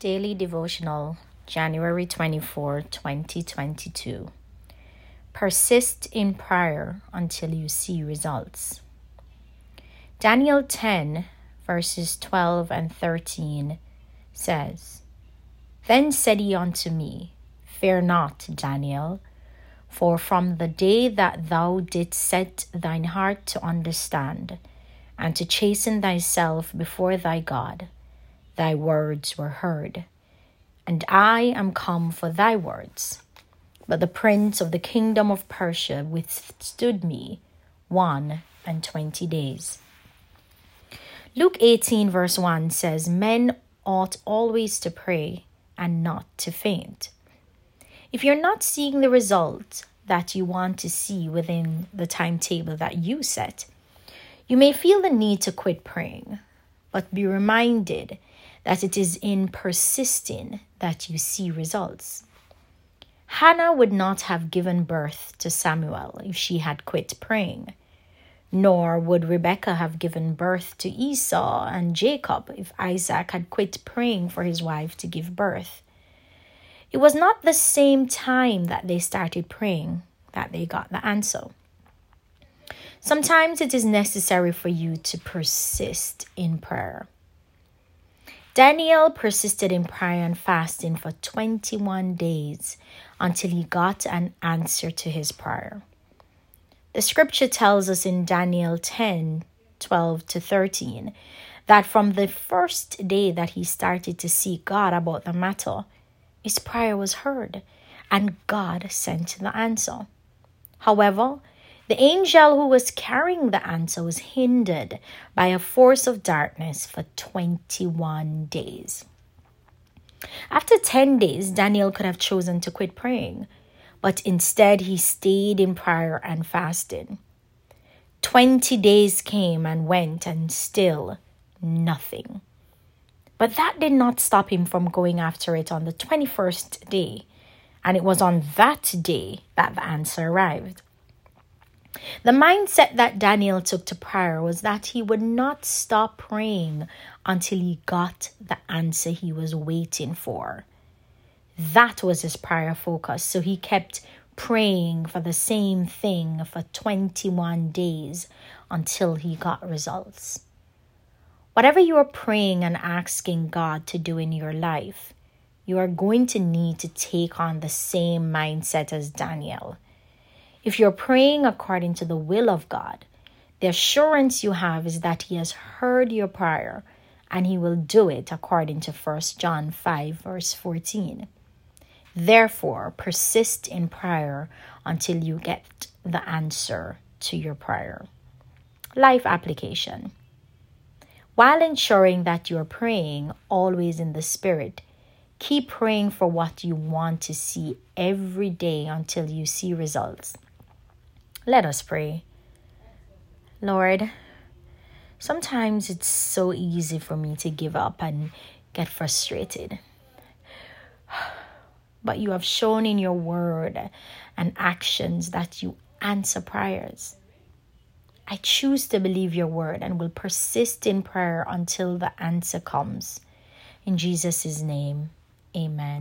Daily Devotional, January 24, 2022. Persist in prayer until you see results. Daniel 10, verses 12 and 13 says, Then said he unto me, Fear not, Daniel, for from the day that thou didst set thine heart to understand, and to chasten thyself before thy God, thy words were heard. And I am come for thy words. But the prince of the kingdom of Persia withstood me one and twenty days. Luke 18, verse 1 says, Men ought always to pray and not to faint. If you're not seeing the result that you want to see within the timetable that you set, you may feel the need to quit praying, but be reminded that it is in persisting that you see results. Hannah would not have given birth to Samuel if she had quit praying, nor would Rebekah have given birth to Esau and Jacob if Isaac had quit praying for his wife to give birth. It was not the same time that they started praying that they got the answer. Sometimes it is necessary for you to persist in prayer. Daniel persisted in prayer and fasting for 21 days until he got an answer to his prayer. The scripture tells us in Daniel 10 12 to 13 that from the first day that he started to seek God about the matter, his prayer was heard and God sent the answer. However, the angel who was carrying the answer was hindered by a force of darkness for 21 days. After 10 days, Daniel could have chosen to quit praying, but instead he stayed in prayer and fasted. 20 days came and went, and still nothing. But that did not stop him from going after it on the 21st day, and it was on that day that the answer arrived. The mindset that Daniel took to prayer was that he would not stop praying until he got the answer he was waiting for. That was his prayer focus. So he kept praying for the same thing for 21 days until he got results. Whatever you are praying and asking God to do in your life, you are going to need to take on the same mindset as Daniel if you're praying according to the will of God, the assurance you have is that He has heard your prayer and He will do it according to 1 John 5, verse 14. Therefore, persist in prayer until you get the answer to your prayer. Life application. While ensuring that you're praying always in the Spirit, keep praying for what you want to see every day until you see results. Let us pray. Lord, sometimes it's so easy for me to give up and get frustrated. But you have shown in your word and actions that you answer prayers. I choose to believe your word and will persist in prayer until the answer comes. In Jesus' name, amen.